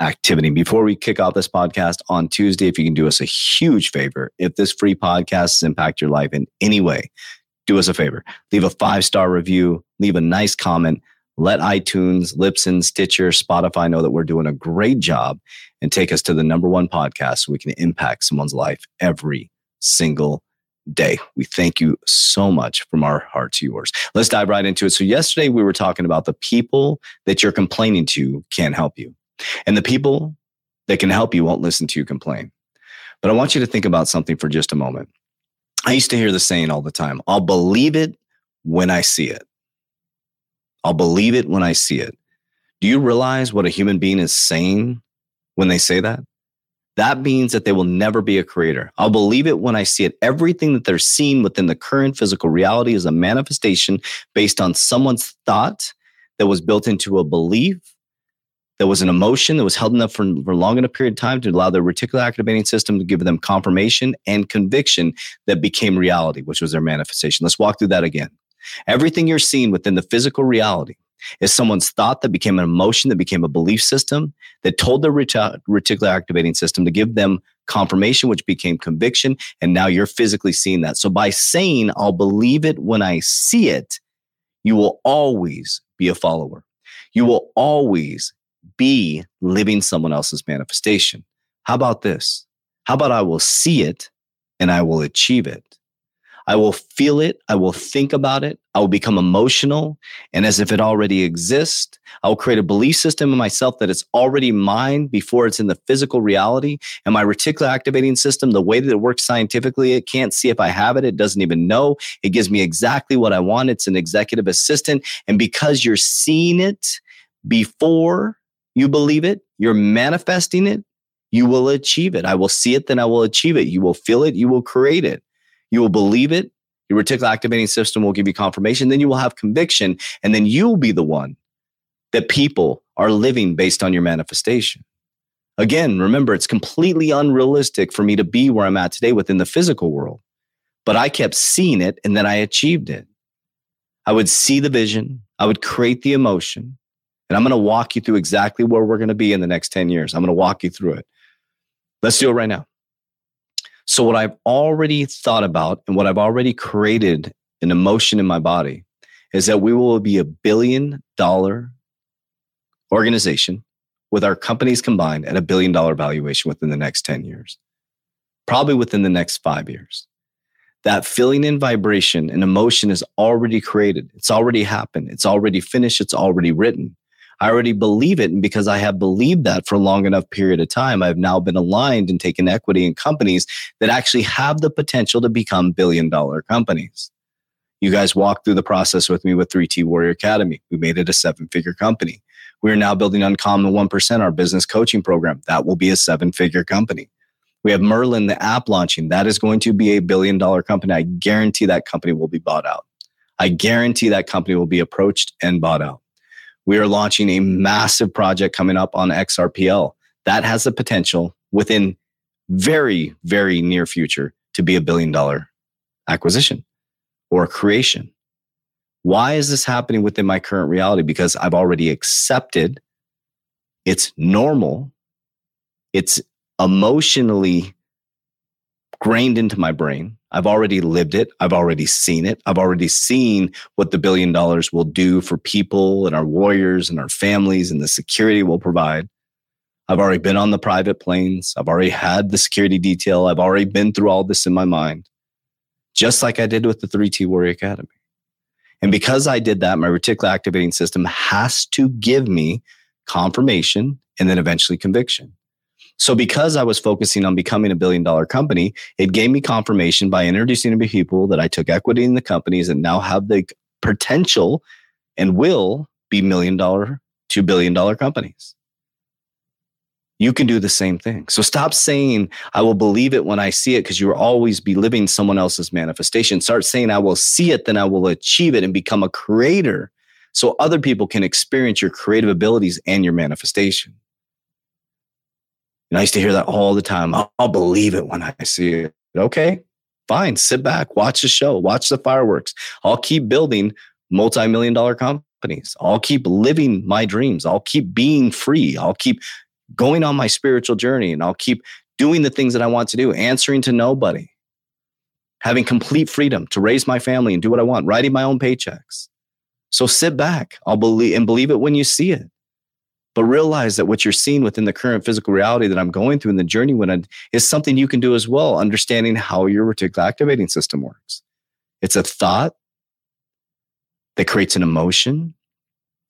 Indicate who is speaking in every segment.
Speaker 1: activity. Before we kick off this podcast on Tuesday, if you can do us a huge favor, if this free podcast has impacted your life in any way, do us a favor. Leave a five star review, leave a nice comment, let iTunes, Libsyn, Stitcher, Spotify know that we're doing a great job and take us to the number one podcast so we can impact someone's life every single day. We thank you so much from our heart to yours. Let's dive right into it. So, yesterday we were talking about the people that you're complaining to can't help you. And the people that can help you won't listen to you complain. But I want you to think about something for just a moment. I used to hear the saying all the time I'll believe it when I see it. I'll believe it when I see it. Do you realize what a human being is saying when they say that? That means that they will never be a creator. I'll believe it when I see it. Everything that they're seeing within the current physical reality is a manifestation based on someone's thought that was built into a belief that was an emotion that was held enough for, for long enough period of time to allow the reticular activating system to give them confirmation and conviction that became reality, which was their manifestation. Let's walk through that again. Everything you're seeing within the physical reality is someone's thought that became an emotion that became a belief system that told the reticular activating system to give them confirmation, which became conviction. And now you're physically seeing that. So by saying, I'll believe it when I see it, you will always be a follower. You will always be living someone else's manifestation. How about this? How about I will see it and I will achieve it? I will feel it. I will think about it. I will become emotional. And as if it already exists, I will create a belief system in myself that it's already mine before it's in the physical reality. And my reticular activating system, the way that it works scientifically, it can't see if I have it. It doesn't even know. It gives me exactly what I want. It's an executive assistant. And because you're seeing it before you believe it, you're manifesting it, you will achieve it. I will see it, then I will achieve it. You will feel it, you will create it. You will believe it. Your reticular activating system will give you confirmation. Then you will have conviction, and then you will be the one that people are living based on your manifestation. Again, remember, it's completely unrealistic for me to be where I'm at today within the physical world, but I kept seeing it and then I achieved it. I would see the vision, I would create the emotion, and I'm going to walk you through exactly where we're going to be in the next 10 years. I'm going to walk you through it. Let's do it right now. So, what I've already thought about and what I've already created an emotion in my body is that we will be a billion dollar organization with our companies combined at a billion dollar valuation within the next 10 years, probably within the next five years. That feeling and vibration and emotion is already created. It's already happened. It's already finished. It's already written. I already believe it. And because I have believed that for a long enough period of time, I've now been aligned and taken equity in companies that actually have the potential to become billion dollar companies. You guys walked through the process with me with 3T Warrior Academy. We made it a seven figure company. We are now building Uncommon 1%, our business coaching program. That will be a seven figure company. We have Merlin, the app launching. That is going to be a billion dollar company. I guarantee that company will be bought out. I guarantee that company will be approached and bought out. We are launching a massive project coming up on XRPL that has the potential within very, very near future to be a billion dollar acquisition or creation. Why is this happening within my current reality? Because I've already accepted it's normal, it's emotionally grained into my brain. I've already lived it. I've already seen it. I've already seen what the billion dollars will do for people and our warriors and our families and the security we'll provide. I've already been on the private planes. I've already had the security detail. I've already been through all this in my mind, just like I did with the 3T Warrior Academy. And because I did that, my reticular activating system has to give me confirmation and then eventually conviction. So because I was focusing on becoming a billion dollar company, it gave me confirmation by introducing to people that I took equity in the companies and now have the potential and will be million dollar to billion dollar companies you can do the same thing. So stop saying, I will believe it when I see it, because you will always be living someone else's manifestation. Start saying, I will see it, then I will achieve it and become a creator so other people can experience your creative abilities and your manifestation. And I used to hear that all the time. I'll, I'll believe it when I see it. Okay, fine. Sit back, watch the show, watch the fireworks. I'll keep building multi million dollar companies. I'll keep living my dreams. I'll keep being free. I'll keep going on my spiritual journey and I'll keep doing the things that I want to do, answering to nobody, having complete freedom to raise my family and do what I want, writing my own paychecks. So sit back. I'll believe and believe it when you see it. But realize that what you're seeing within the current physical reality that I'm going through in the journey when I, is something you can do as well, understanding how your reticular activating system works. It's a thought that creates an emotion,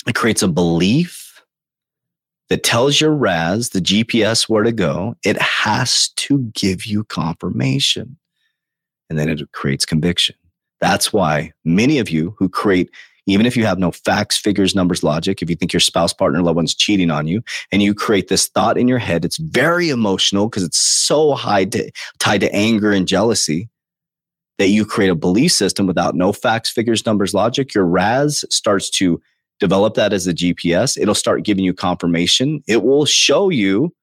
Speaker 1: it creates a belief, that tells your RAS, the GPS, where to go, it has to give you confirmation. And then it creates conviction. That's why many of you who create, even if you have no facts, figures, numbers, logic, if you think your spouse, partner, loved one's cheating on you, and you create this thought in your head, it's very emotional because it's so high to, tied to anger and jealousy that you create a belief system without no facts, figures, numbers, logic. Your RAS starts to develop that as a GPS. It'll start giving you confirmation. It will show you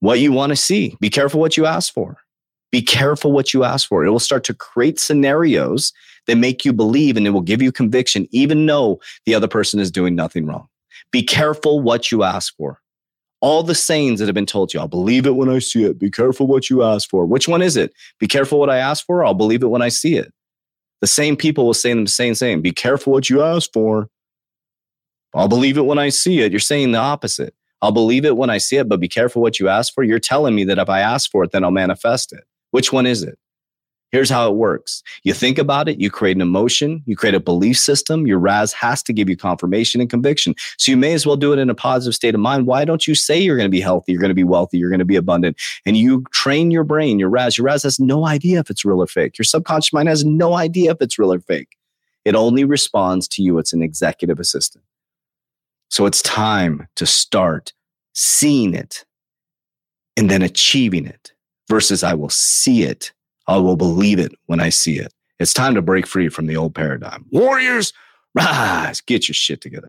Speaker 1: what you want to see. Be careful what you ask for. Be careful what you ask for. It will start to create scenarios that make you believe and it will give you conviction, even though the other person is doing nothing wrong. Be careful what you ask for. All the sayings that have been told you, I'll believe it when I see it. Be careful what you ask for. Which one is it? Be careful what I ask for. I'll believe it when I see it. The same people will say the same saying. Be careful what you ask for. I'll believe it when I see it. You're saying the opposite. I'll believe it when I see it, but be careful what you ask for. You're telling me that if I ask for it, then I'll manifest it. Which one is it? Here's how it works. You think about it, you create an emotion, you create a belief system. Your RAS has to give you confirmation and conviction. So you may as well do it in a positive state of mind. Why don't you say you're going to be healthy, you're going to be wealthy, you're going to be abundant? And you train your brain, your RAS. Your RAS has no idea if it's real or fake. Your subconscious mind has no idea if it's real or fake. It only responds to you. It's an executive assistant. So it's time to start seeing it and then achieving it versus I will see it. I will believe it when I see it. It's time to break free from the old paradigm. Warriors, rise, get your shit together.